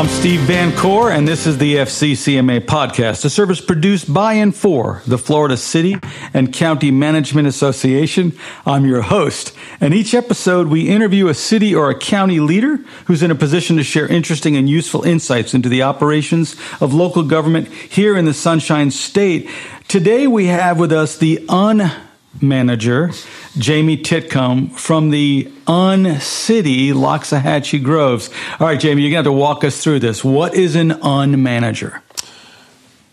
I'm Steve Van Core, and this is the FCCMA podcast, a service produced by and for the Florida City and County Management Association. I'm your host, and each episode we interview a city or a county leader who's in a position to share interesting and useful insights into the operations of local government here in the Sunshine State. Today we have with us the un manager, Jamie Titcomb from the Uncity Loxahatchee Groves. All right, Jamie, you're going to have to walk us through this. What is an unmanager?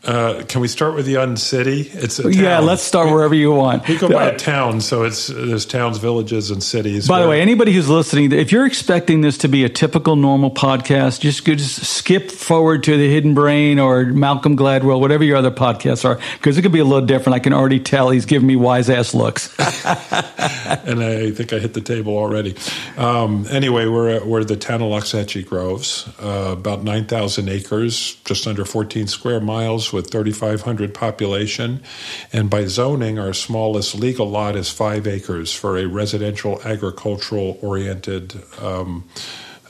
Uh, can we start with the uncity? It's a yeah. Let's start wherever you want. We go by a town, so it's there's towns, villages, and cities. By the way, anybody who's listening, if you're expecting this to be a typical normal podcast, just just skip forward to the Hidden Brain or Malcolm Gladwell, whatever your other podcasts are, because it could be a little different. I can already tell he's giving me wise ass looks. and I think I hit the table already. Um, anyway, we're we're the town of Loxahatchee Groves, uh, about nine thousand acres, just under fourteen square miles with 3,500 population. And by zoning, our smallest legal lot is five acres for a residential agricultural oriented um,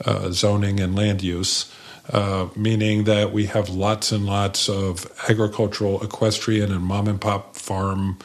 uh, zoning and land use. Uh, meaning that we have lots and lots of agricultural, equestrian, and mom and pop farm.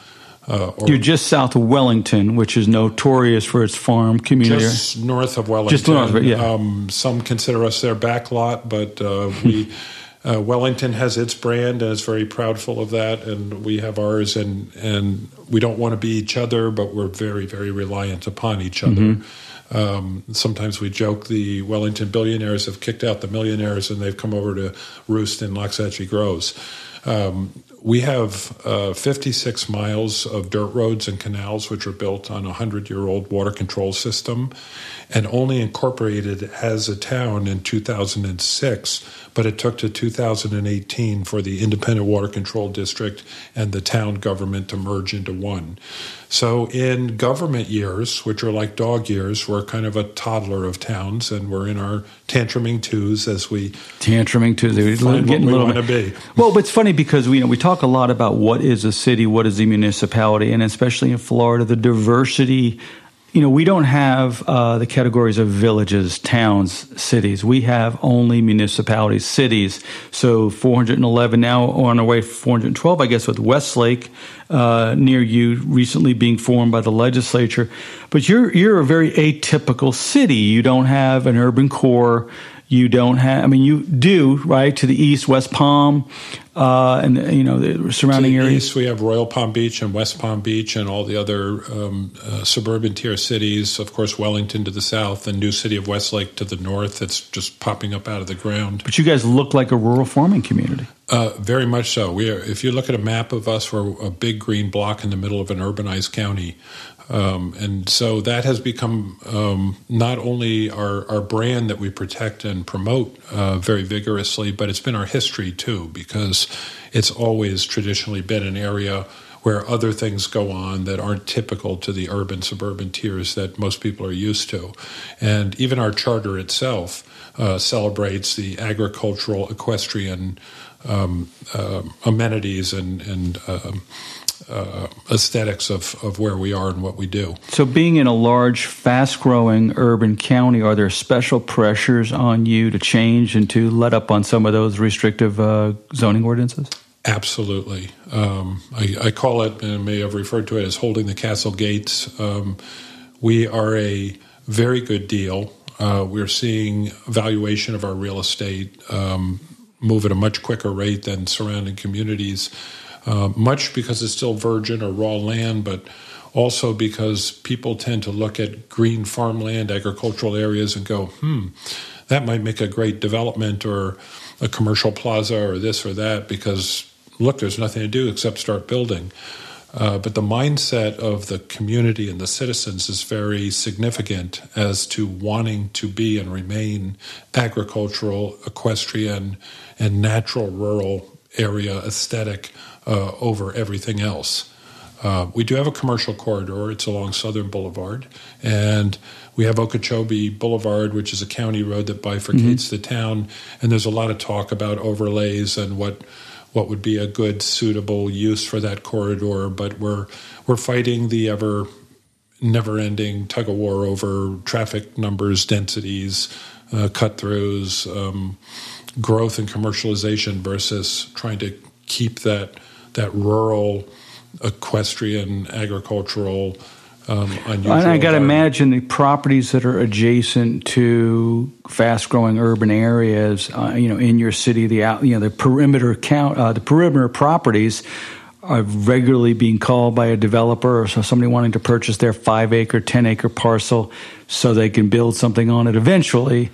Uh, You're just south of Wellington, which is notorious for its farm community. Just north of Wellington. Just north of it, yeah. Um, some consider us their back lot, but uh, we Uh, Wellington has its brand and is very proudful of that, and we have ours. And and we don't want to be each other, but we're very very reliant upon each other. Mm-hmm. Um, sometimes we joke the Wellington billionaires have kicked out the millionaires, and they've come over to roost in Loxahatchee Groves. Um, we have uh, 56 miles of dirt roads and canals, which are built on a 100 year old water control system and only incorporated as a town in 2006. But it took to 2018 for the Independent Water Control District and the town government to merge into one. So, in government years, which are like dog years, we're kind of a toddler of towns, and we're in our tantruming twos as we tantruming twos. We're find getting what we want to be. Well, but it's funny because we you know we talk a lot about what is a city, what is a municipality, and especially in Florida, the diversity you know, we don't have uh, the categories of villages, towns, cities. We have only municipalities, cities. So 411 now on our way 412, I guess, with Westlake uh, near you recently being formed by the legislature. But you're you're a very atypical city. You don't have an urban core. You don't have, I mean, you do, right? To the east, West Palm, uh, and, you know, the surrounding to the areas. East, we have Royal Palm Beach and West Palm Beach and all the other um, uh, suburban tier cities. Of course, Wellington to the south, and new city of Westlake to the north that's just popping up out of the ground. But you guys look like a rural farming community. Uh, very much so. We are, if you look at a map of us, we're a big green block in the middle of an urbanized county. Um, and so that has become um, not only our, our brand that we protect and promote uh, very vigorously, but it's been our history too, because it's always traditionally been an area where other things go on that aren't typical to the urban suburban tiers that most people are used to. And even our charter itself uh, celebrates the agricultural, equestrian um, uh, amenities and, and um, uh, aesthetics of, of where we are and what we do. So, being in a large, fast growing urban county, are there special pressures on you to change and to let up on some of those restrictive uh, zoning ordinances? Absolutely. Um, I, I, call it, and may have referred to it as holding the castle gates. Um, we are a very good deal. Uh, we're seeing valuation of our real estate um, move at a much quicker rate than surrounding communities uh, much because it's still virgin or raw land, but also because people tend to look at green farmland, agricultural areas, and go, hmm, that might make a great development or a commercial plaza or this or that because look, there's nothing to do except start building. Uh, but the mindset of the community and the citizens is very significant as to wanting to be and remain agricultural, equestrian, and natural rural area aesthetic uh, over everything else. Uh, we do have a commercial corridor. It's along Southern Boulevard, and we have Okeechobee Boulevard, which is a county road that bifurcates mm-hmm. the town. And there's a lot of talk about overlays and what what would be a good, suitable use for that corridor. But we're we're fighting the ever never-ending tug of war over traffic numbers, densities, uh, cut throughs. Um, growth and commercialization versus trying to keep that that rural equestrian agricultural um, and I got to imagine the properties that are adjacent to fast-growing urban areas, uh, you know, in your city, the out, you know, the perimeter count, uh, the perimeter properties are regularly being called by a developer or somebody wanting to purchase their five-acre, ten-acre parcel so they can build something on it eventually.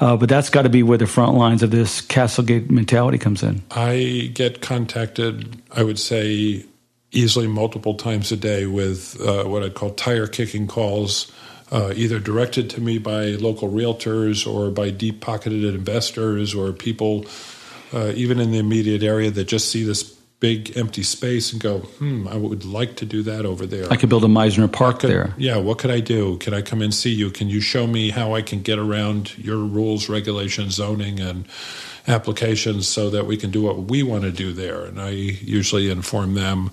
Uh, but that's got to be where the front lines of this Castlegate mentality comes in. I get contacted, I would say, easily multiple times a day with uh, what I'd call tire kicking calls, uh, either directed to me by local realtors or by deep pocketed investors or people, uh, even in the immediate area, that just see this big empty space and go, hmm, I would like to do that over there. I could build a Mizner Park could, there. Yeah, what could I do? Can I come and see you? Can you show me how I can get around your rules, regulations, zoning, and applications so that we can do what we want to do there? And I usually inform them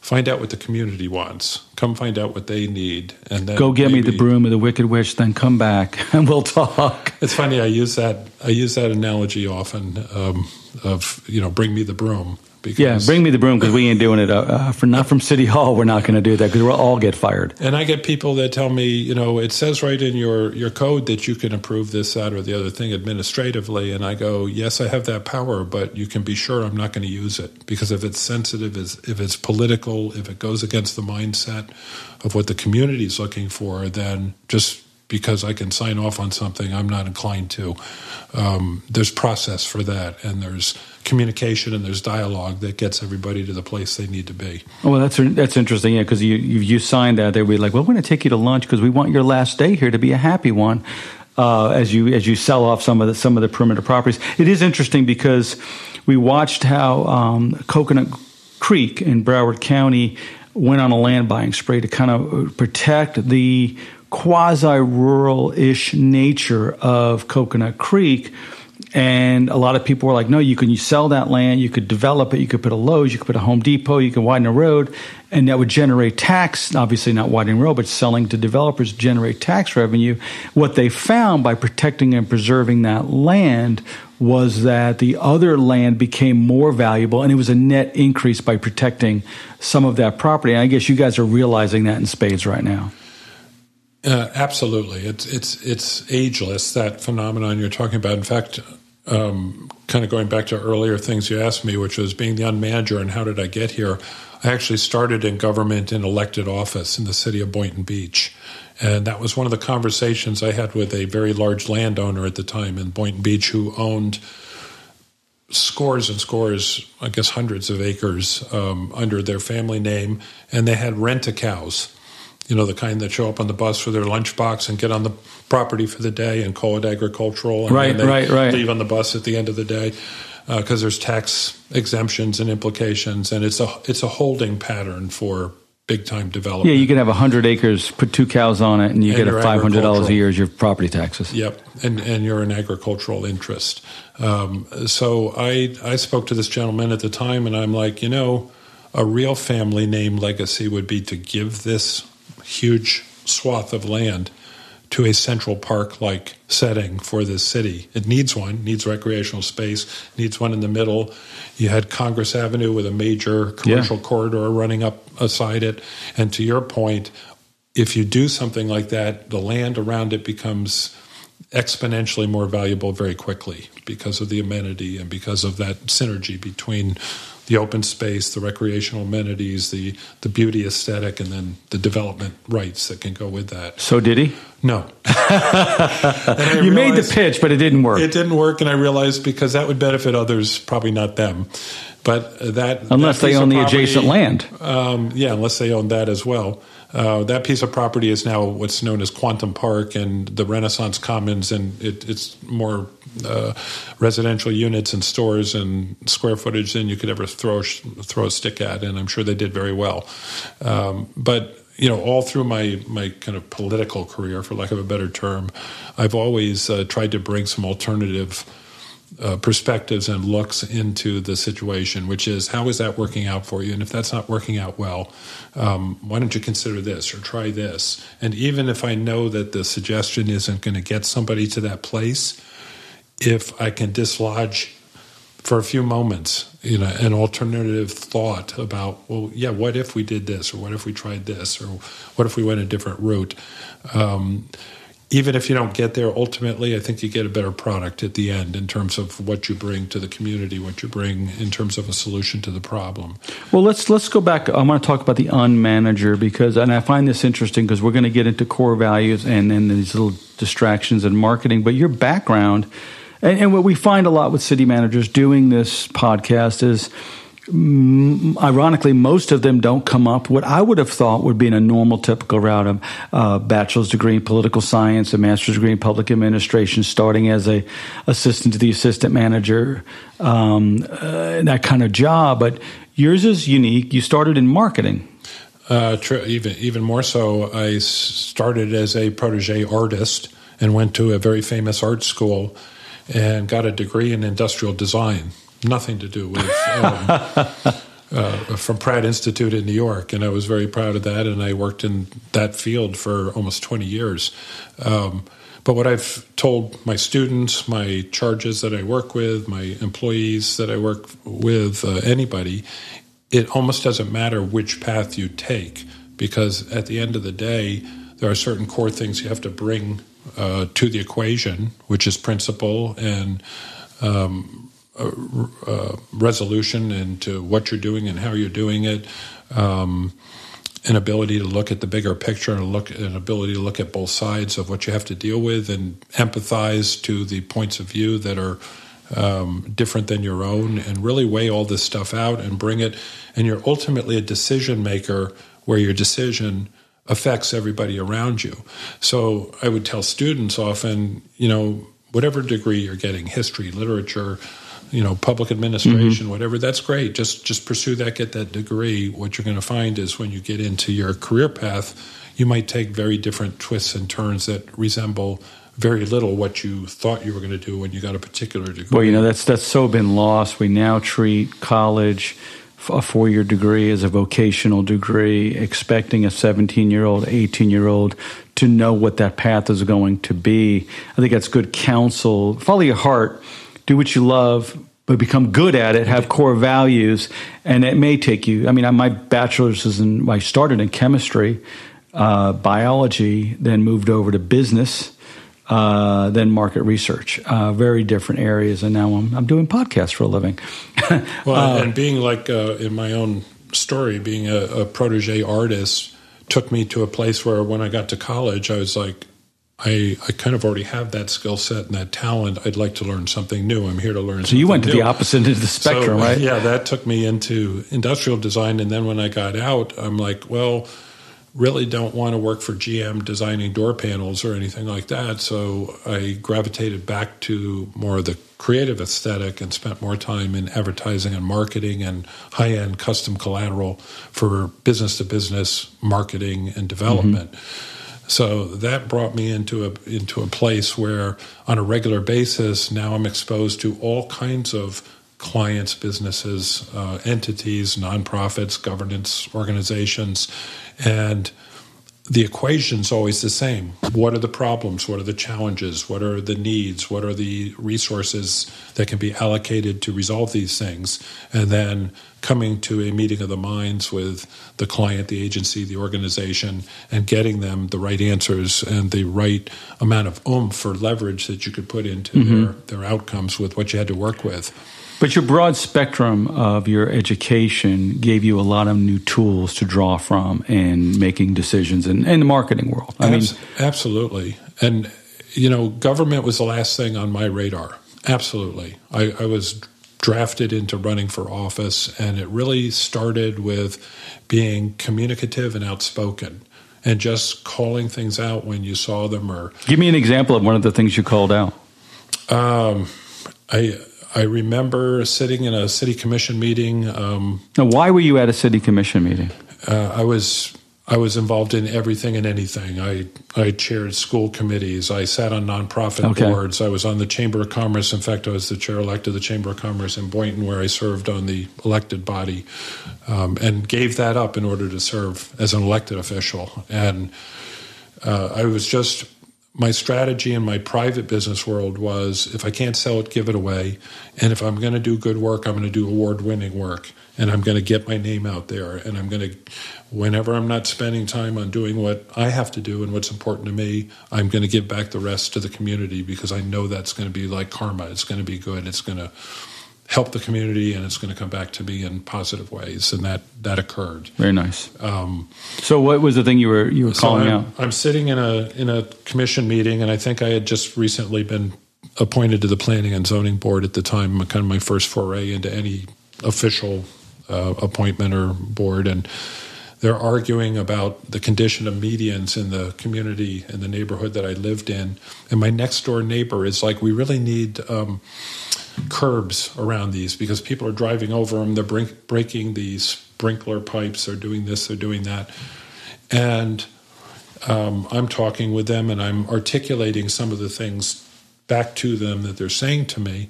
find out what the community wants. Come find out what they need, and then go get maybe, me the broom of the wicked witch. Then come back and we'll talk. It's funny. I use that. I use that analogy often um, of you know, bring me the broom. Yeah, bring me the broom because we ain't doing it. Uh, uh, for not from City Hall, we're not going to do that because we'll all get fired. And I get people that tell me, you know, it says right in your your code that you can approve this, that, or the other thing administratively. And I go, yes, I have that power, but you can be sure I'm not going to use it because if it's sensitive, if it's political, if it goes against the mindset of what the community is looking for, then just because I can sign off on something I'm not inclined to. Um, there's process for that, and there's communication and there's dialogue that gets everybody to the place they need to be. Well, that's that's interesting, yeah, because you, you, you signed that they were like, well, we're going to take you to lunch because we want your last day here to be a happy one. Uh, as you as you sell off some of the some of the perimeter properties, it is interesting because we watched how um, Coconut Creek in Broward County went on a land buying spree to kind of protect the quasi rural ish nature of Coconut Creek. And a lot of people were like, no, you can sell that land, you could develop it, you could put a Lowe's, you could put a Home Depot, you could widen a road, and that would generate tax, obviously not widening road, but selling to developers generate tax revenue. What they found by protecting and preserving that land was that the other land became more valuable and it was a net increase by protecting some of that property. And I guess you guys are realizing that in spades right now. Uh, absolutely, it's it's it's ageless that phenomenon you're talking about. In fact, um, kind of going back to earlier things you asked me, which was being the unmanager and how did I get here. I actually started in government in elected office in the city of Boynton Beach. And that was one of the conversations I had with a very large landowner at the time in Boynton Beach who owned scores and scores, I guess hundreds of acres um, under their family name. And they had rent a cows you know, the kind that show up on the bus for their lunchbox and get on the property for the day and call it agricultural. And right, right, right. Leave on the bus at the end of the day because uh, there's tax exemptions and implications, and it's a it's a holding pattern for big time development. Yeah, you can have hundred acres, put two cows on it, and you and get a five hundred dollars a year as your property taxes. Yep, and and you're an agricultural interest. Um, so I I spoke to this gentleman at the time, and I'm like, you know, a real family name legacy would be to give this huge swath of land to a central park like setting for this city. It needs one, needs recreational space, needs one in the middle. You had Congress Avenue with a major commercial yeah. corridor running up aside it. And to your point, if you do something like that, the land around it becomes exponentially more valuable very quickly because of the amenity and because of that synergy between the open space, the recreational amenities, the the beauty aesthetic, and then the development rights that can go with that. So did he? No. you made the pitch, but it didn't work. It didn't work, and I realized because that would benefit others, probably not them. But that unless that they own the property, adjacent land, um, yeah, unless they own that as well. Uh, that piece of property is now what's known as Quantum Park and the Renaissance Commons, and it, it's more uh, residential units and stores and square footage than you could ever throw throw a stick at. And I'm sure they did very well. Um, but you know, all through my my kind of political career, for lack of a better term, I've always uh, tried to bring some alternative uh, perspectives and looks into the situation, which is how is that working out for you? And if that's not working out well, um, why don't you consider this or try this? And even if I know that the suggestion isn't going to get somebody to that place, if I can dislodge for a few moments, you know, an alternative thought about, well, yeah, what if we did this, or what if we tried this, or what if we went a different route? Um, even if you don't get there ultimately, I think you get a better product at the end in terms of what you bring to the community, what you bring in terms of a solution to the problem. Well, let's let's go back. I want to talk about the unmanager because, and I find this interesting because we're going to get into core values and then these little distractions and marketing. But your background and, and what we find a lot with city managers doing this podcast is ironically, most of them don't come up what I would have thought would be in a normal, typical route of uh, bachelor's degree in political science, a master's degree in public administration, starting as a assistant to the assistant manager, um, uh, that kind of job. But yours is unique. You started in marketing. Uh, tr- even even more so, I started as a protege artist and went to a very famous art school and got a degree in industrial design. Nothing to do with um, uh, from Pratt Institute in New York, and I was very proud of that. And I worked in that field for almost twenty years. Um, but what I've told my students, my charges that I work with, my employees that I work with, uh, anybody, it almost doesn't matter which path you take because at the end of the day, there are certain core things you have to bring uh, to the equation, which is principle and um, resolution into what you're doing and how you're doing it. Um, an ability to look at the bigger picture and look an ability to look at both sides of what you have to deal with and empathize to the points of view that are um, different than your own and really weigh all this stuff out and bring it and you're ultimately a decision maker where your decision affects everybody around you. So I would tell students often, you know, whatever degree you're getting, history, literature, you know, public administration, mm-hmm. whatever, that's great. Just just pursue that, get that degree. What you're going to find is when you get into your career path, you might take very different twists and turns that resemble very little what you thought you were going to do when you got a particular degree. Well, you know, that's that's so been lost. We now treat college a four year degree as a vocational degree, expecting a 17 year old, 18 year old to know what that path is going to be. I think that's good counsel. Follow your heart, do what you love, but become good at it, have core values, and it may take you. I mean, my bachelor's is in, I started in chemistry, uh, biology, then moved over to business uh, than market research. Uh, very different areas, and now I'm, I'm doing podcasts for a living. well, uh, and being like uh, in my own story, being a, a, protege artist took me to a place where when I got to college, I was like, I, I kind of already have that skill set and that talent. I'd like to learn something new. I'm here to learn. So you went to new. the opposite end of the spectrum, so, right? Yeah, that took me into industrial design, and then when I got out, I'm like, well really don't want to work for GM designing door panels or anything like that. So I gravitated back to more of the creative aesthetic and spent more time in advertising and marketing and high end custom collateral for business to business marketing and development. Mm-hmm. So that brought me into a into a place where on a regular basis now I'm exposed to all kinds of clients, businesses, uh, entities, nonprofits, governance organizations, and the equation's always the same. What are the problems? What are the challenges? What are the needs? What are the resources that can be allocated to resolve these things? And then coming to a meeting of the minds with the client, the agency, the organization, and getting them the right answers and the right amount of oomph or leverage that you could put into mm-hmm. their, their outcomes with what you had to work with. But your broad spectrum of your education gave you a lot of new tools to draw from in making decisions in, in the marketing world. I Abs- mean, absolutely. And, you know, government was the last thing on my radar. Absolutely. I, I was drafted into running for office, and it really started with being communicative and outspoken and just calling things out when you saw them or give me an example of one of the things you called out um, i I remember sitting in a city commission meeting. Um, now, why were you at a city commission meeting? Uh, I was I was involved in everything and anything. I I chaired school committees. I sat on nonprofit okay. boards. I was on the Chamber of Commerce. In fact, I was the chair elect of the Chamber of Commerce in Boynton, where I served on the elected body, um, and gave that up in order to serve as an elected official. And uh, I was just my strategy in my private business world was if I can't sell it, give it away. And if I'm going to do good work, I'm going to do award winning work. And I'm going to get my name out there. And I'm going to, whenever I'm not spending time on doing what I have to do and what's important to me, I'm going to give back the rest to the community because I know that's going to be like karma. It's going to be good. It's going to help the community and it's going to come back to me in positive ways and that that occurred. Very nice. Um, so what was the thing you were you were so calling I'm, out? I'm sitting in a in a commission meeting and i think i had just recently been appointed to the planning and zoning board at the time kind of my first foray into any official uh, appointment or board and they're arguing about the condition of medians in the community in the neighborhood that I lived in. And my next door neighbor is like, we really need um, curbs around these because people are driving over them. They're break, breaking these sprinkler pipes. They're doing this. They're doing that. And um, I'm talking with them and I'm articulating some of the things back to them that they're saying to me.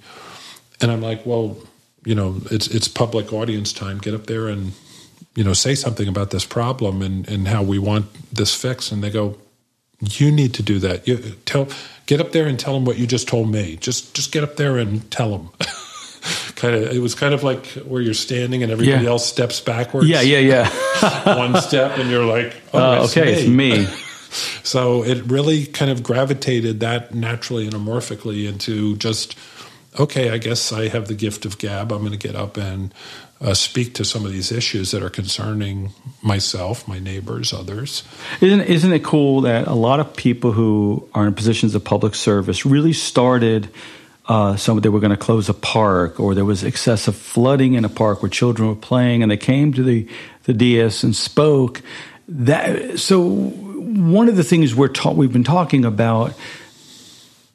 And I'm like, well, you know, it's it's public audience time. Get up there and you know say something about this problem and and how we want this fixed. And they go, you need to do that. You tell get up there and tell them what you just told me. Just just get up there and tell them. kind of it was kind of like where you're standing and everybody yeah. else steps backwards. Yeah, yeah, yeah. one step and you're like, oh, uh, okay, me. it's me. so it really kind of gravitated that naturally and amorphically into just okay, I guess I have the gift of gab. I'm going to get up and uh, speak to some of these issues that are concerning myself, my neighbors, others. Isn't isn't it cool that a lot of people who are in positions of public service really started? Uh, some they were going to close a park, or there was excessive flooding in a park where children were playing, and they came to the the dais and spoke. That so one of the things we're ta- we've been talking about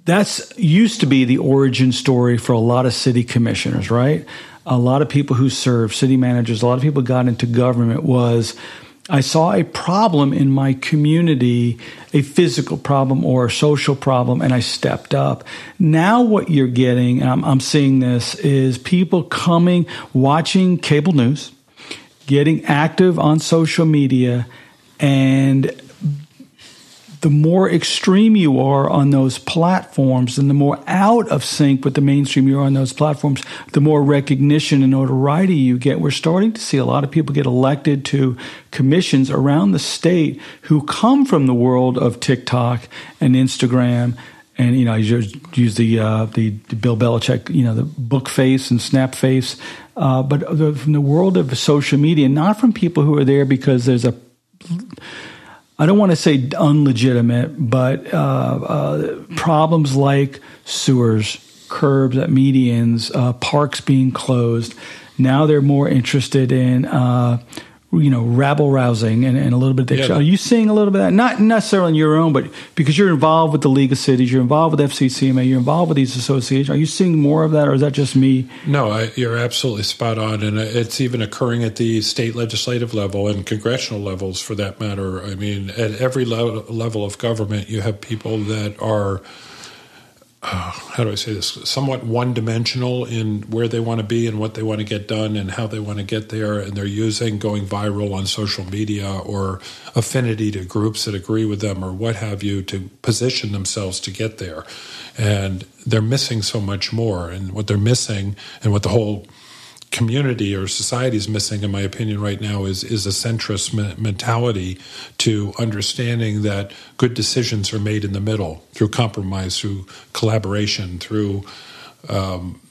that's used to be the origin story for a lot of city commissioners, right? A lot of people who serve city managers, a lot of people got into government was I saw a problem in my community, a physical problem or a social problem, and I stepped up. Now, what you're getting, I'm, I'm seeing this, is people coming, watching cable news, getting active on social media, and the more extreme you are on those platforms and the more out of sync with the mainstream you are on those platforms, the more recognition and notoriety you get. We're starting to see a lot of people get elected to commissions around the state who come from the world of TikTok and Instagram. And you know, you use the, uh, the Bill Belichick, you know, the book face and snap face, uh, but from the world of social media, not from people who are there because there's a I don't want to say unlegitimate, but uh, uh, problems like sewers, curbs at medians, uh, parks being closed. Now they're more interested in uh, you know, rabble rousing and, and a little bit of yeah. Are you seeing a little bit of that? Not necessarily on your own, but because you're involved with the League of Cities, you're involved with FCCMA, you're involved with these associations. Are you seeing more of that, or is that just me? No, I, you're absolutely spot on, and it's even occurring at the state legislative level and congressional levels, for that matter. I mean, at every level of government, you have people that are uh, how do I say this, somewhat one dimensional in where they want to be and what they want to get done and how they want to get there. And they're using going viral on social media or affinity to groups that agree with them or what have you to position themselves to get there. And they're missing so much more. And what they're missing and what the whole community or society is missing, in my opinion, right now is is a centrist me- mentality to understanding that good decisions are made in the middle through compromise, through collaboration, through um,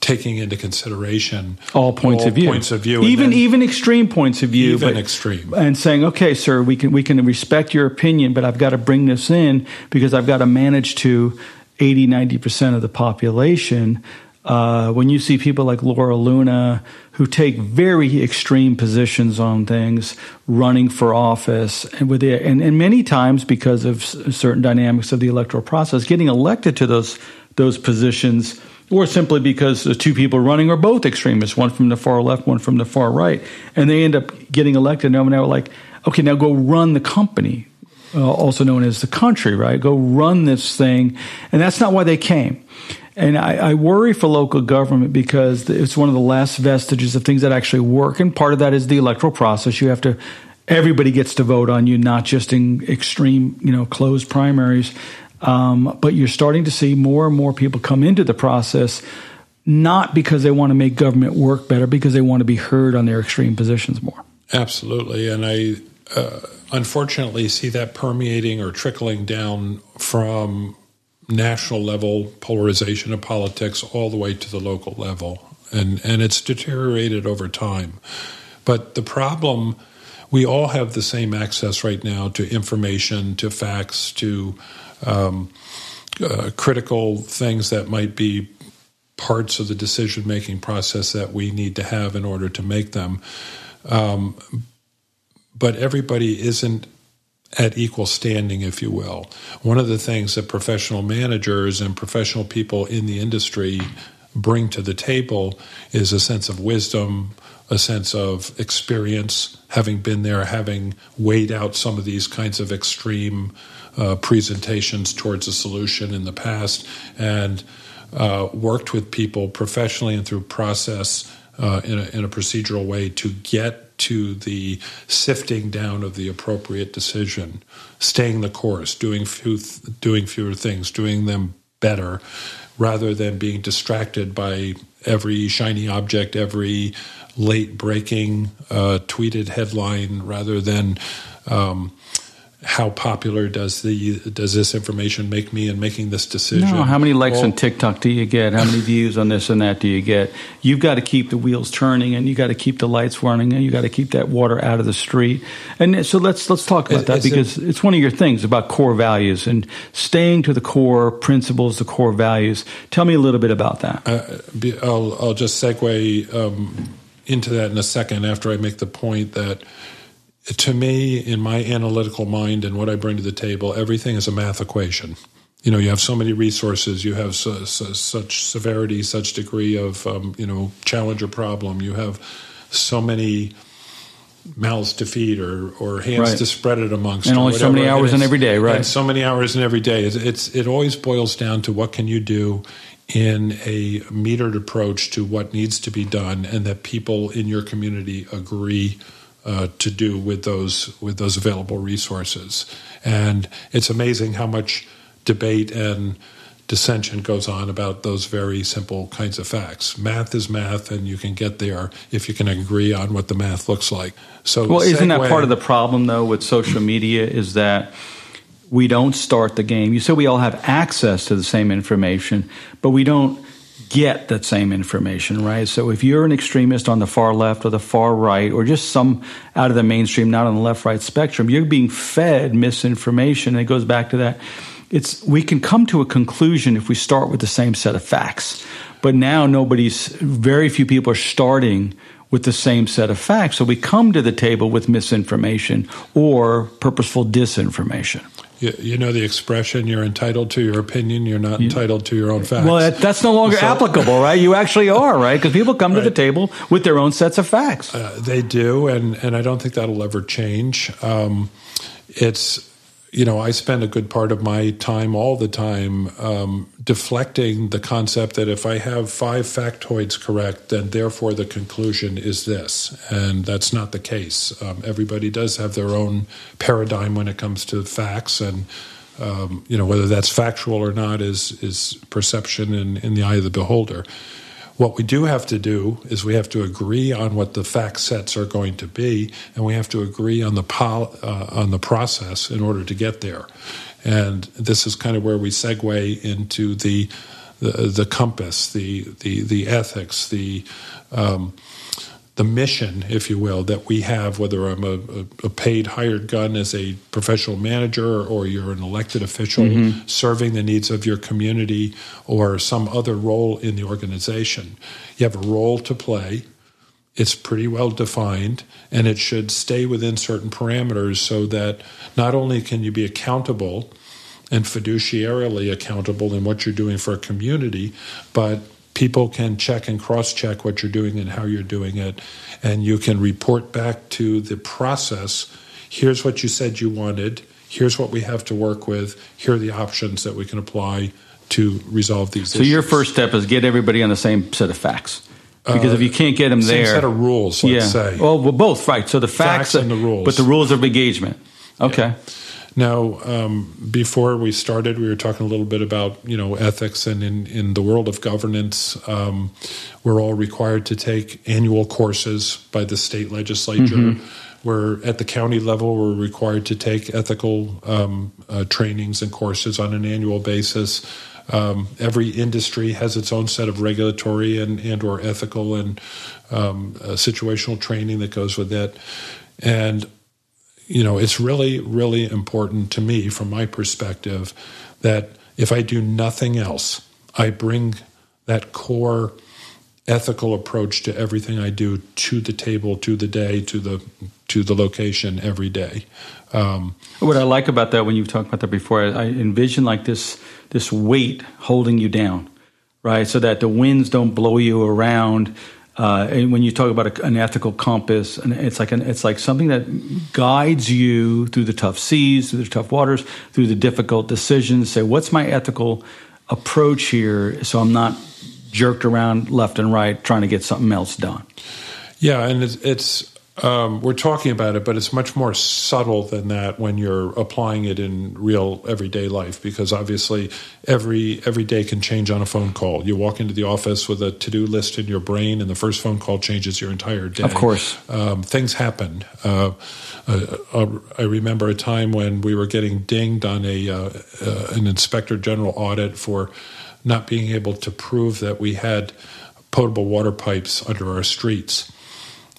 taking into consideration all points all of view, points of view, even even extreme points of view, even but, extreme, and saying, okay, sir, we can we can respect your opinion, but I've got to bring this in because I've got to manage to 80, 90 percent of the population uh, when you see people like Laura Loomer who take very extreme positions on things, running for office, and with the, and, and many times because of certain dynamics of the electoral process, getting elected to those those positions, or simply because the two people running are both extremists, one from the far left, one from the far right, and they end up getting elected. And now like, okay, now go run the company, uh, also known as the country, right? Go run this thing, and that's not why they came. And I, I, worry for local government because it's one of the last vestiges of things that actually work. And part of that is the electoral process. You have to everybody gets to vote on you, not just in extreme, you know, closed primaries. Um, but you're starting to see more and more people come into the process, not because they want to make government work better, because they want to be heard on their extreme positions more. Absolutely, and I uh, unfortunately see that permeating or trickling down from national level polarization of politics all the way to the local level, and and it's deteriorated over time. But the problem we all have the same access right now to information, to facts, to um, uh, critical things that might be parts of the decision making process that we need to have in order to make them. Um, but everybody isn't at equal standing, if you will. One of the things that professional managers and professional people in the industry bring to the table is a sense of wisdom, a sense of experience, having been there, having weighed out some of these kinds of extreme uh, presentations towards a solution in the past, and uh, worked with people professionally and through process uh, in, a, in a procedural way to get to the sifting down of the appropriate decision, staying the course, doing few, doing fewer things, doing them better, rather than being distracted by every shiny object, every late breaking uh, tweeted headline rather than um, how popular does the does this information make me in making this decision? No, how many likes well, on TikTok do you get? How many views on this and that do you get? You've got to keep the wheels turning, and you got to keep the lights running, and you got to keep that water out of the street. And so let's let's talk about is, that is because it, it's one of your things about core values and staying to the core principles, the core values. Tell me a little bit about that. Uh, I'll I'll just segue. Um, into that in a second after I make the point that to me, in my analytical mind and what I bring to the table, everything is a math equation. You know, you have so many resources, you have su- su- such severity, such degree of, um, you know, challenge or problem. You have so many mouths to feed or, or hands right. to spread it amongst. And only so many hours in every day, right? And so many hours in every day. It's, it's, it always boils down to what can you do in a metered approach to what needs to be done and that people in your community agree uh, to do with those with those available resources. And it's amazing how much debate and dissension goes on about those very simple kinds of facts. Math is math, and you can get there if you can agree on what the math looks like. So, well, isn't that part of the problem though with social media? Is that we don't start the game. You said we all have access to the same information, but we don't get that same information, right? So if you're an extremist on the far left or the far right, or just some out of the mainstream, not on the left right spectrum, you're being fed misinformation. And it goes back to that. It's we can come to a conclusion if we start with the same set of facts. But now nobody's very few people are starting with the same set of facts. So we come to the table with misinformation or purposeful disinformation. You, you, know the expression, you're entitled to your opinion, you're not entitled to your own facts. Well, that, that's no longer so, applicable, right? You actually are, right? Because people come right. to the table with their own sets of facts. Uh, they do, and, and I don't think that'll ever change. Um, it's you know, I spend a good part of my time all the time um, deflecting the concept that if I have five factoids correct, then therefore the conclusion is this. And that's not the case. Um, everybody does have their own paradigm when it comes to facts. And, um, you know, whether that's factual or not is, is perception in, in the eye of the beholder. What we do have to do is we have to agree on what the fact sets are going to be, and we have to agree on the pol- uh, on the process in order to get there. And this is kind of where we segue into the the, the compass, the the the ethics, the um, the mission, if you will, that we have, whether I'm a, a, paid hired gun as a professional manager or you're an elected official mm-hmm. serving the needs of your community or some other role in the organization. You have a role to play. It's pretty well defined and it should stay within certain parameters so that not only can you be accountable and fiduciarily accountable in what you're doing for a community, but people can check and cross check what you're doing and how you're doing it. And you can report back to the process here's what you said you wanted, here's what we have to work with, here are the options that we can apply to resolve these so issues. your first step is get everybody on the same set of facts Because if you uh, can't get them there set of rules, let's yeah. say. Well, well, both right. So the facts, Facts and the rules. but the rules of engagement. Okay. Now, um, before we started, we were talking a little bit about you know ethics, and in, in the world of governance, um, we're all required to take annual courses by the state legislature. Mm-hmm. We're at the county level, we're required to take ethical um, uh, trainings and courses on an annual basis. Um, every industry has its own set of regulatory and, and or ethical and um, uh, situational training that goes with it, and you know, it's really, really important to me, from my perspective, that if I do nothing else, I bring that core ethical approach to everything I do to the table, to the day, to the to the location every day. Um, What I like about that, when you've talked about that before, I I envision like this this weight holding you down, right? So that the winds don't blow you around. Uh, and when you talk about a, an ethical compass, and it's like an, it's like something that guides you through the tough seas, through the tough waters, through the difficult decisions. Say, what's my ethical approach here, so I'm not jerked around left and right trying to get something else done. Yeah, and it's, it's um, we're talking about it, but it's much more subtle than that when you're applying it in real everyday life. Because obviously, every every day can change on a phone call. You walk into the office with a to do list in your brain, and the first phone call changes your entire day. Of course, um, things happen. Uh, uh, uh, I remember a time when we were getting dinged on a uh, uh, an inspector general audit for not being able to prove that we had potable water pipes under our streets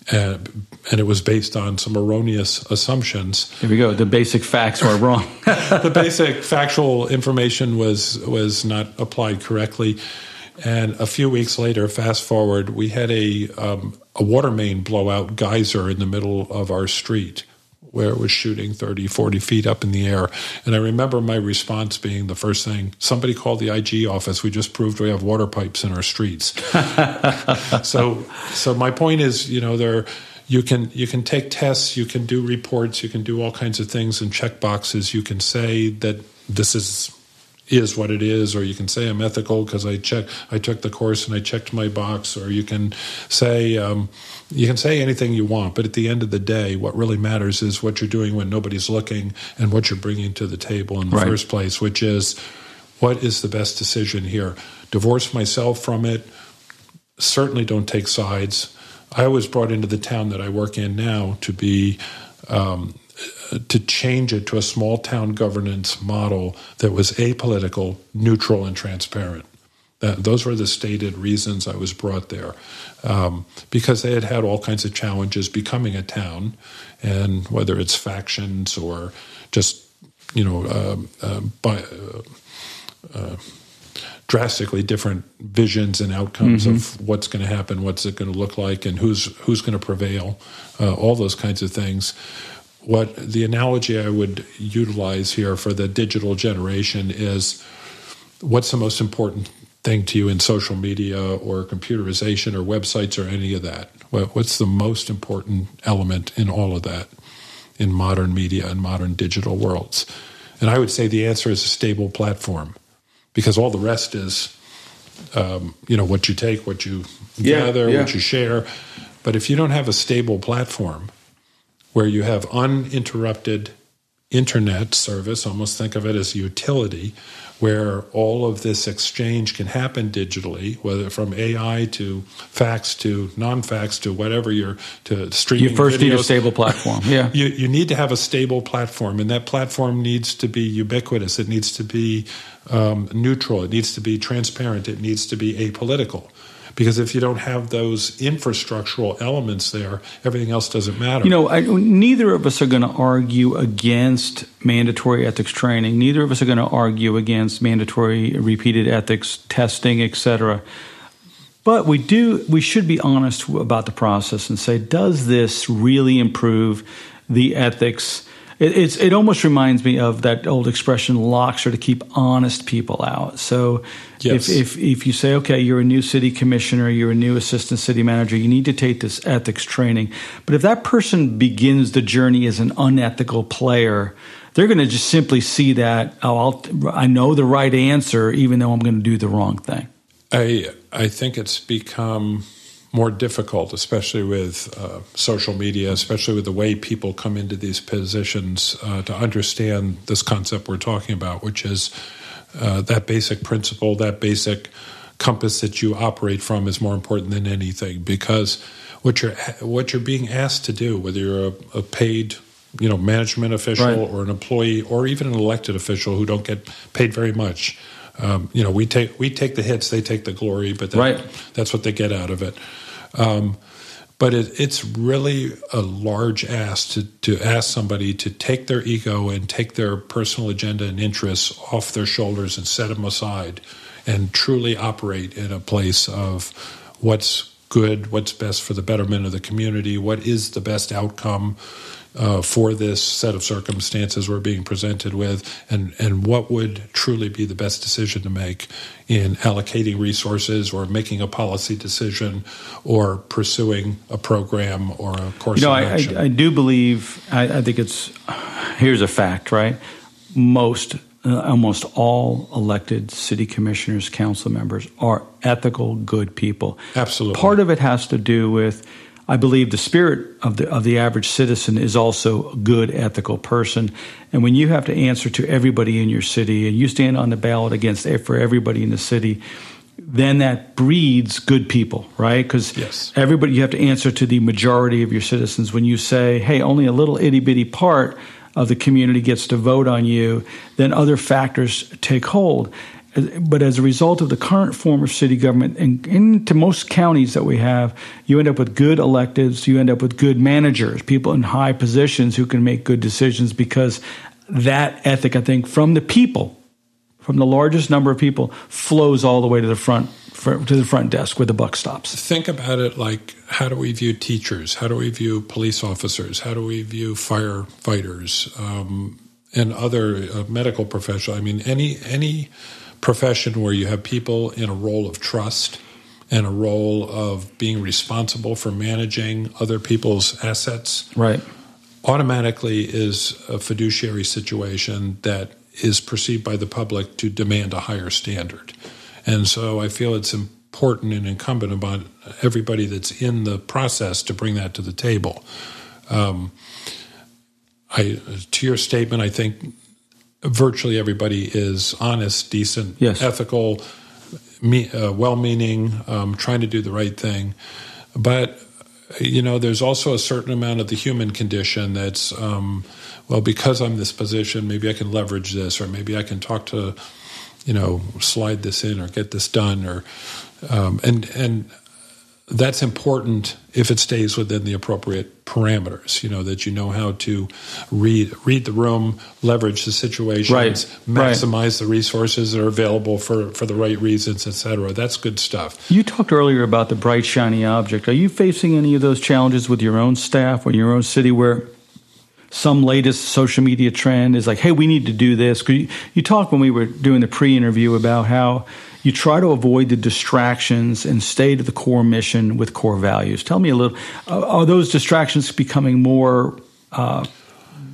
and, and it was based on some erroneous assumptions. Here we go. The basic facts were wrong. the basic factual information was was not applied correctly. And a few weeks later, fast forward, we had a um, a water main blowout geyser in the middle of our street where it was shooting 30, 40 feet up in the air. And I remember my response being the first thing somebody called the IG office. We just proved we have water pipes in our streets. so, so my point is, you know, there. You can you can take tests, you can do reports, you can do all kinds of things and check boxes. You can say that this is is what it is, or you can say I'm ethical because I check I took the course and I checked my box, or you can say um, you can say anything you want. But at the end of the day, what really matters is what you're doing when nobody's looking and what you're bringing to the table in the right. first place, which is what is the best decision here. Divorce myself from it. Certainly, don't take sides. I was brought into the town that I work in now to be um, to change it to a small town governance model that was apolitical, neutral, and transparent. That, those were the stated reasons I was brought there, um, because they had had all kinds of challenges becoming a town, and whether it's factions or just you know uh, uh, by, uh, drastically different visions and outcomes mm-hmm. of what's going to happen, what's it going to look like, and who's who's going to prevail, uh, all those kinds of things. What the analogy I would utilize here for the digital generation is what's the most important thing to you in social media or computerization or websites or any of that? What's the most important element in all of that in modern media and modern digital worlds? And I would say the answer is a stable platform because all the rest is, um, you know, what you take, what you yeah, gather, yeah. what you share. But if you don't have a stable platform where you have uninterrupted internet service, almost think of it as utility, where all of this exchange can happen digitally, whether from AI to fax to non-fax to whatever you're to streaming. You first videos. need a stable platform. Yeah, you you need to have a stable platform, and that platform needs to be ubiquitous. It needs to be um, neutral. It needs to be transparent. It needs to be apolitical. Because if you don't have those infrastructural elements there, everything else doesn't matter. You know, I, neither of us are going to argue against mandatory ethics training. Neither of us are going to argue against mandatory repeated ethics testing, etc. But we do. We should be honest about the process and say, does this really improve the ethics? It, it's, it almost reminds me of that old expression, locks are to keep honest people out. So yes. if, if, if you say, okay, you're a new city commissioner, you're a new assistant city manager, you need to take this ethics training. But if that person begins the journey as an unethical player, they're going to just simply see that, oh, I'll, I know the right answer, even though I'm going to do the wrong thing. I, I think it's become more difficult, especially with uh, social media, especially with the way people come into these positions uh, to understand this concept we're talking about, which is uh, that basic principle, that basic compass that you operate from is more important than anything because what you're what you're being asked to do, whether you're a, a paid you know management official right. or an employee or even an elected official who don't get paid very much. Um, you know, we take we take the hits, they take the glory, but that, right. that's what they get out of it. Um, but it, it's really a large ask to, to ask somebody to take their ego and take their personal agenda and interests off their shoulders and set them aside and truly operate in a place of what's good, what's best for the betterment of the community, what is the best outcome uh, for this set of circumstances we're being presented with, and, and what would truly be the best decision to make in allocating resources or making a policy decision or pursuing a program or a course you know, of action. I, I, I do believe, I, I think it's, here's a fact, right? Most uh, almost all elected city commissioners, council members are ethical, good people. Absolutely. Part of it has to do with, I believe, the spirit of the of the average citizen is also a good, ethical person. And when you have to answer to everybody in your city, and you stand on the ballot against for everybody in the city, then that breeds good people, right? Because yes. everybody you have to answer to the majority of your citizens. When you say, "Hey, only a little itty bitty part." of the community gets to vote on you, then other factors take hold. But as a result of the current form of city government, and into most counties that we have, you end up with good electives, you end up with good managers, people in high positions who can make good decisions because that ethic, I think, from the people, from the largest number of people, flows all the way to the front to the front desk where the buck stops. Think about it like how do we view teachers? How do we view police officers? How do we view firefighters um, and other uh, medical professionals? I mean, any any profession where you have people in a role of trust and a role of being responsible for managing other people's assets, right? Automatically is a fiduciary situation that is perceived by the public to demand a higher standard. And so I feel it's important and incumbent upon everybody that's in the process to bring that to the table. Um, I, to your statement, I think virtually everybody is honest, decent, yes. ethical, me, uh, well-meaning, um, trying to do the right thing. But you know, there's also a certain amount of the human condition that's, um, well, because I'm this position, maybe I can leverage this, or maybe I can talk to you know, slide this in or get this done, or um, and and that's important if it stays within the appropriate parameters. You know that you know how to read read the room, leverage the situations, right. maximize right. the resources that are available for for the right reasons, etc. That's good stuff. You talked earlier about the bright shiny object. Are you facing any of those challenges with your own staff or your own city where some latest social media trend is like, hey, we need to do this. You, you talked when we were doing the pre interview about how you try to avoid the distractions and stay to the core mission with core values. Tell me a little, uh, are those distractions becoming more uh,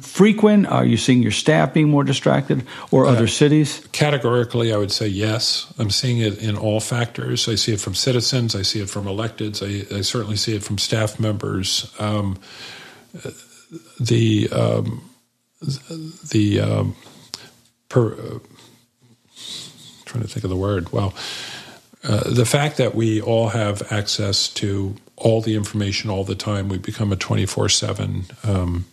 frequent? Are you seeing your staff being more distracted or uh, other cities? Categorically, I would say yes. I'm seeing it in all factors. I see it from citizens, I see it from electeds, I, I certainly see it from staff members. Um, the um, the um, per, uh, trying to think of the word. Well, uh, the fact that we all have access to all the information all the time, we become a twenty four seven um,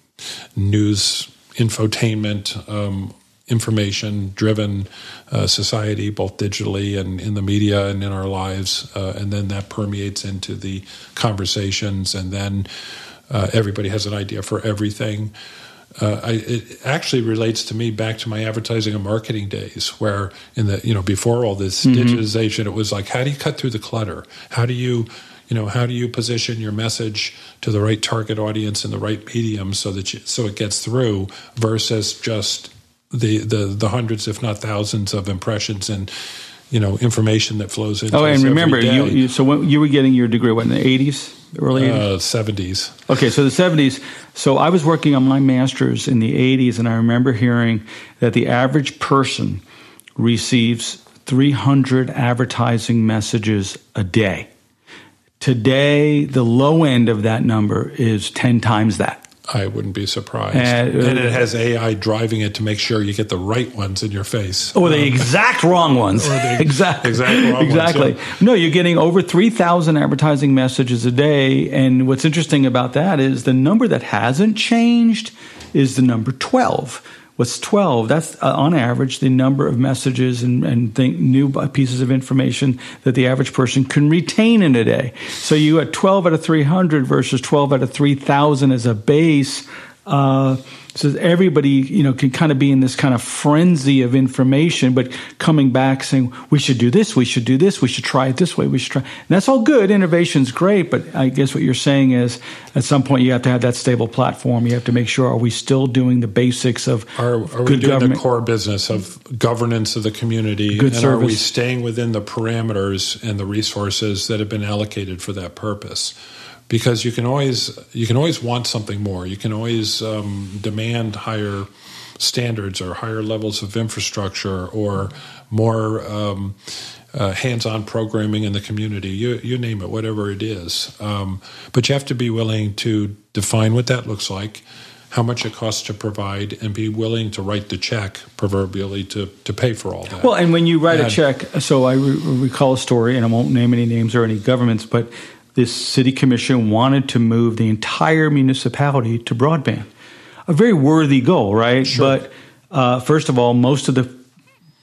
news infotainment. Um, information driven uh, society, both digitally and in the media and in our lives. Uh, and then that permeates into the conversations. And then uh, everybody has an idea for everything. Uh, I, it actually relates to me back to my advertising and marketing days, where in the you know before all this mm-hmm. digitization, it was like how do you cut through the clutter? How do you you know how do you position your message to the right target audience in the right medium so that you, so it gets through versus just the the the hundreds if not thousands of impressions and you know information that flows in. Oh, and remember, you, you, so when you were getting your degree, what in the eighties, early uh, seventies? Uh, okay, so the seventies. So I was working on my master's in the eighties, and I remember hearing that the average person receives three hundred advertising messages a day. Today, the low end of that number is 10 times that. I wouldn't be surprised. And, uh, and, it has AI driving it to make sure you get the right ones in your face. Or the um, exact wrong ones. the exact, exact exactly. Ones, yeah. No, you're getting over 3,000 advertising messages a day. And what's interesting about that is the number that hasn't changed is the number 12 was 12. That's uh, on average the number of messages and, and think new pieces of information that the average person can retain in a day. So you had 12 out of 300 versus 12 out of 3,000 as a base. Uh, so everybody you know can kind of be in this kind of frenzy of information but coming back saying we should do this we should do this we should try it this way we should try and that's all good innovation's great but i guess what you're saying is at some point you have to have that stable platform you have to make sure are we still doing the basics of are, are we doing government? the core business of governance of the community good and service. are we staying within the parameters and the resources that have been allocated for that purpose because you can always you can always want something more. You can always um, demand higher standards or higher levels of infrastructure or more um, uh, hands-on programming in the community. You you name it, whatever it is. Um, but you have to be willing to define what that looks like. How much it costs to provide, and be willing to write the check, proverbially, to, to pay for all that. Well, and when you write and, a check, so I re- recall a story, and I won't name any names or any governments, but this city commission wanted to move the entire municipality to broadband. A very worthy goal, right? Sure. But uh, first of all, most of the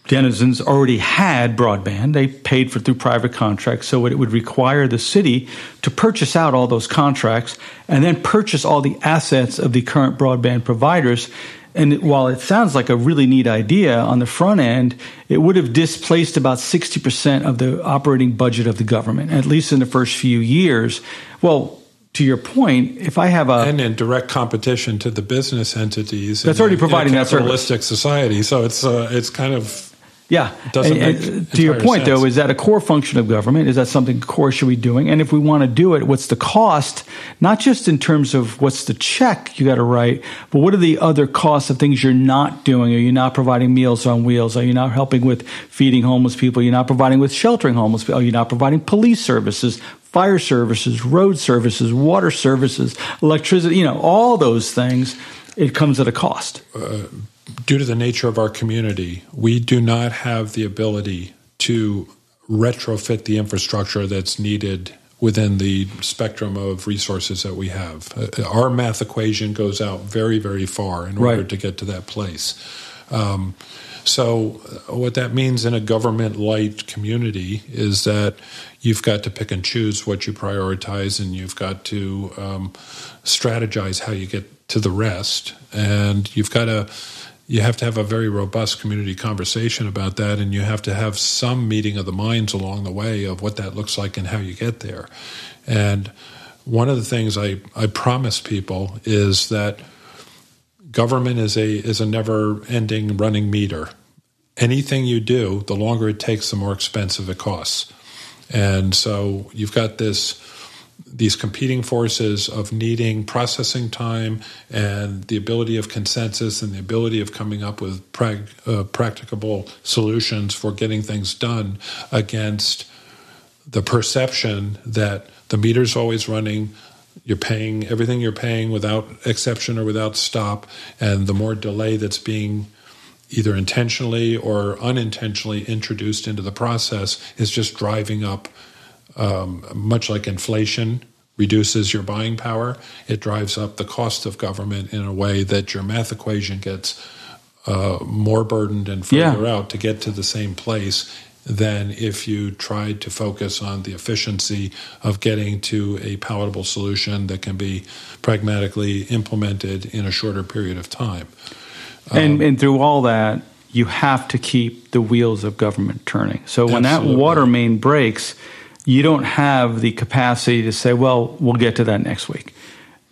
denizens already had broadband. They paid for through private contracts, so it would require the city to purchase out all those contracts and then purchase all the assets of the current broadband providers and while it sounds like a really neat idea on the front end, it would have displaced about 60% of the operating budget of the government, at least in the first few years. Well, to your point, if I have a and in direct competition to the business entities, that's already providing that service, society, so it's uh, it's kind of yeah. And, and to your point, sense. though, is that a core function of government? Is that something core should we be doing? And if we want to do it, what's the cost? Not just in terms of what's the check you got to write, but what are the other costs of things you're not doing? Are you not providing meals on wheels? Are you not helping with feeding homeless people? You're not providing with sheltering homeless people? Are you not providing police services? Fire services, road services, water services, electricity, you know, all those things, it comes at a cost. Uh, due to the nature of our community, we do not have the ability to retrofit the infrastructure that's needed within the spectrum of resources that we have. Uh, our math equation goes out very, very far in order right. to get to that place. Um, so, uh, what that means in a government light community is that you've got to pick and choose what you prioritize, and you've got to um, strategize how you get to the rest. And you've got to you have to have a very robust community conversation about that, and you have to have some meeting of the minds along the way of what that looks like and how you get there. And one of the things I, I promise people is that government is a is a never ending running meter. Anything you do, the longer it takes, the more expensive it costs. And so you've got this these competing forces of needing processing time and the ability of consensus and the ability of coming up with prag- uh, practicable solutions for getting things done against the perception that the meter's always running you're paying everything you're paying without exception or without stop and the more delay that's being either intentionally or unintentionally introduced into the process is just driving up um, much like inflation reduces your buying power, it drives up the cost of government in a way that your math equation gets uh, more burdened and further yeah. out to get to the same place than if you tried to focus on the efficiency of getting to a palatable solution that can be pragmatically implemented in a shorter period of time. And, um, and through all that, you have to keep the wheels of government turning. So when absolutely. that water main breaks, you don't have the capacity to say, well, we'll get to that next week.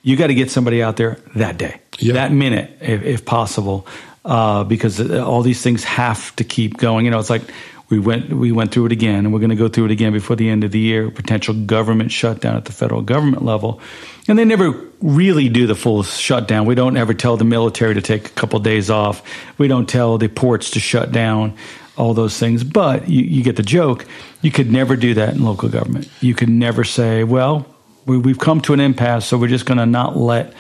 You got to get somebody out there that day, that minute, if, if possible, uh, because all these things have to keep going. You know, it's like we went we went through it again, and we're going to go through it again before the end of the year. Potential government shutdown at the federal government level, and they never really do the full shutdown. We don't ever tell the military to take a couple of days off. We don't tell the ports to shut down all those things. But you, you get the joke. You could never do that in local government. You could never say, well, we, we've come to an impasse, so we're just going to not let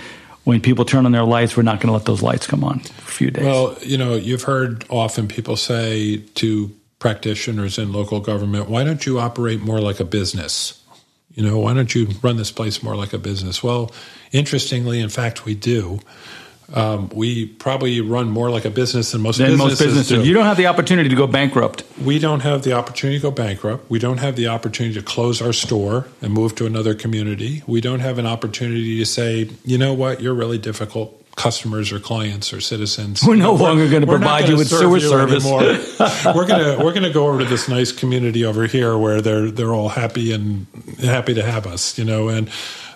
when people turn on their lights, we're not going to let those lights come on for a few days. Well, you know, you've heard often people say to practitioners in local government, why don't you operate more like a business? You know, why don't you run this place more like a business? Well, interestingly, in fact, we do. Um, we probably run more like a business than most than businesses. most businesses. Do. You don't have the opportunity to go bankrupt. We don't have the opportunity to go bankrupt. We don't have the opportunity to close our store and move to another community. We don't have an opportunity to say, you know what, you're really difficult customers or clients or citizens. We're no longer going to provide you with sewer service. we're going to we're going to go over to this nice community over here where they're they're all happy and happy to have us, you know, and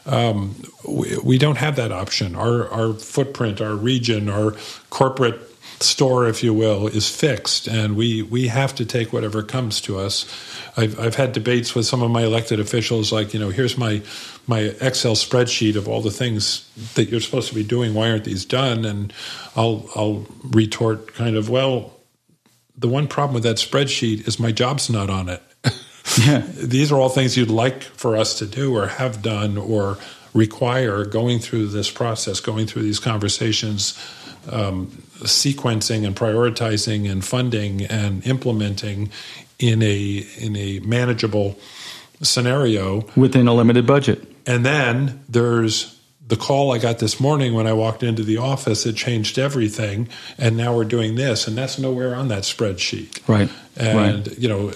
um, we, we don't have that option. Our our footprint, our region, our corporate store, if you will, is fixed, and we we have to take whatever comes to us. I've I've had debates with some of my elected officials, like you know, here's my my Excel spreadsheet of all the things that you're supposed to be doing. Why aren't these done? And I'll I'll retort kind of, well, the one problem with that spreadsheet is my job's not on it. Yeah. These are all things you'd like for us to do or have done or require going through this process, going through these conversations, um, sequencing and prioritizing and funding and implementing in a in a manageable scenario within a limited budget. And then there's the call I got this morning when I walked into the office. It changed everything, and now we're doing this, and that's nowhere on that spreadsheet. Right. And right. you know.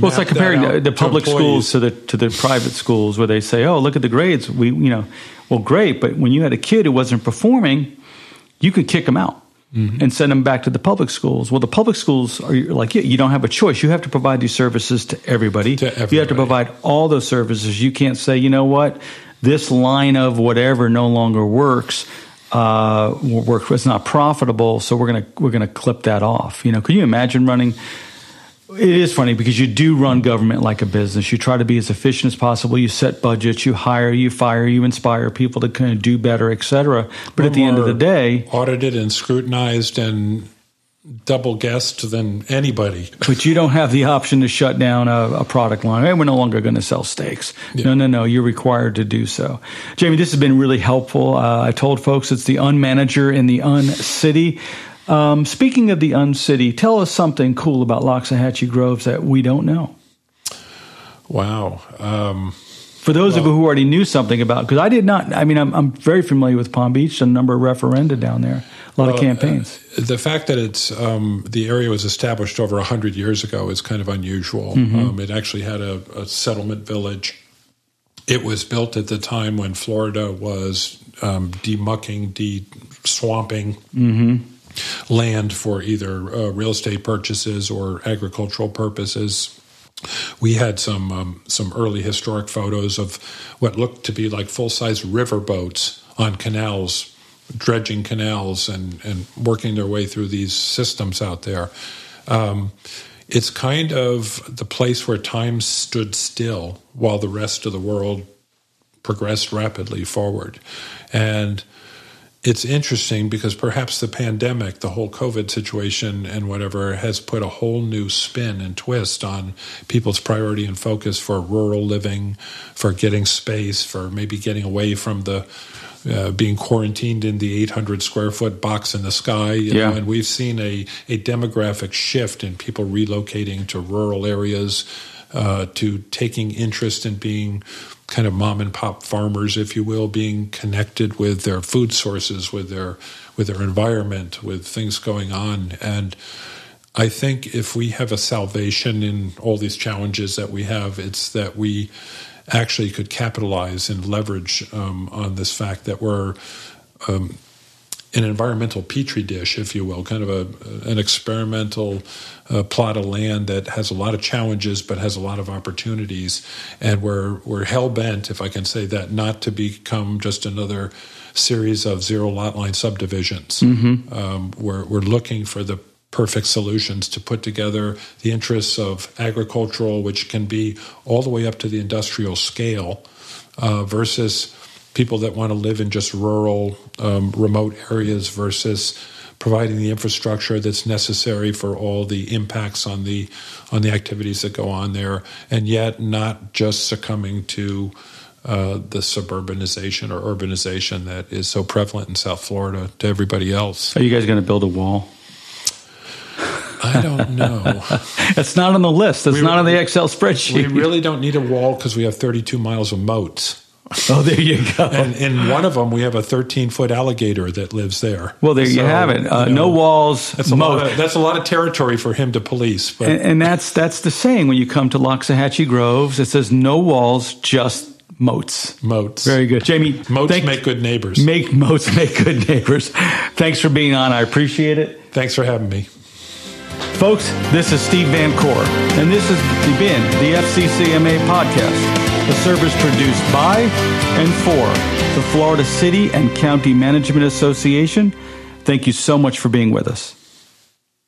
Well, it's like comparing the, the public to schools to the to the private schools, where they say, "Oh, look at the grades." We, you know, well, great, but when you had a kid who wasn't performing, you could kick them out mm-hmm. and send them back to the public schools. Well, the public schools are like, yeah, you don't have a choice. You have to provide these services to everybody. To everybody. You have to provide all those services. You can't say, you know what, this line of whatever no longer works. Uh, work. It's not profitable, so we're gonna we're gonna clip that off. You know, can you imagine running? It is funny because you do run government like a business. You try to be as efficient as possible. You set budgets, you hire, you fire, you inspire people to kind of do better, et cetera. But We're at the end of the day, audited and scrutinized and double guessed than anybody. But you don't have the option to shut down a, a product line. Hey, we're no longer going to sell steaks. Yeah. No, no, no. You're required to do so. Jamie, this has been really helpful. Uh, I told folks it's the unmanager in the uncity. Um, speaking of the uncity, tell us something cool about Loxahatchee Groves that we don't know. Wow. Um, For those well, of you who already knew something about, because I did not. I mean, I'm, I'm, very familiar with Palm Beach. A number of referenda down there, a lot well, of campaigns. Uh, the fact that it's um, the area was established over hundred years ago is kind of unusual. Mm-hmm. Um, it actually had a, a, settlement village. It was built at the time when Florida was um, demucking, de-swamping. Mm-hmm land for either uh, real estate purchases or agricultural purposes. We had some um, some early historic photos of what looked to be like full size river boats on canals, dredging canals and and working their way through these systems out there. Um, it's kind of the place where time stood still while the rest of the world progressed rapidly forward, and it's interesting because perhaps the pandemic, the whole COVID situation and whatever, has put a whole new spin and twist on people's priority and focus for rural living, for getting space, for maybe getting away from the uh, being quarantined in the 800 square foot box in the sky. yeah. Know, and we've seen a, a demographic shift in people relocating to rural areas, uh, to taking interest in being kind of mom and pop farmers, if you will, being connected with their food sources, with their with their environment, with things going on. And I think if we have a salvation in all these challenges that we have, it's that we actually could capitalize and leverage um, on this fact that we're um, an environmental petri dish, if you will, kind of a an experimental uh, plot of land that has a lot of challenges but has a lot of opportunities, and we're we're hell bent, if I can say that, not to become just another series of zero lot line subdivisions. Mm-hmm. Um, we're we're looking for the perfect solutions to put together the interests of agricultural, which can be all the way up to the industrial scale, uh, versus people that want to live in just rural, um, remote areas versus providing the infrastructure that's necessary for all the impacts on the on the activities that go on there, and yet not just succumbing to uh, the suburbanization or urbanization that is so prevalent in South Florida to everybody else. Are you guys going to build a wall? I don't know. it's not on the list. It's we, not on the Excel spreadsheet. We really don't need a wall because we have 32 miles of moats. Oh, there you go. and in one of them, we have a 13 foot alligator that lives there. Well, there so, you have it. Uh, you know, no walls. That's a, lot of, that's a lot of territory for him to police. But. And, and that's that's the saying when you come to Loxahatchee Groves. It says no walls, just moats. Moats. Very good. Jamie, moats thank, make good neighbors. Make moats make good neighbors. Thanks for being on. I appreciate it. Thanks for having me. Folks, this is Steve Vancore, and this has been the FCCMA podcast, a service produced by and for the Florida City and County Management Association. Thank you so much for being with us.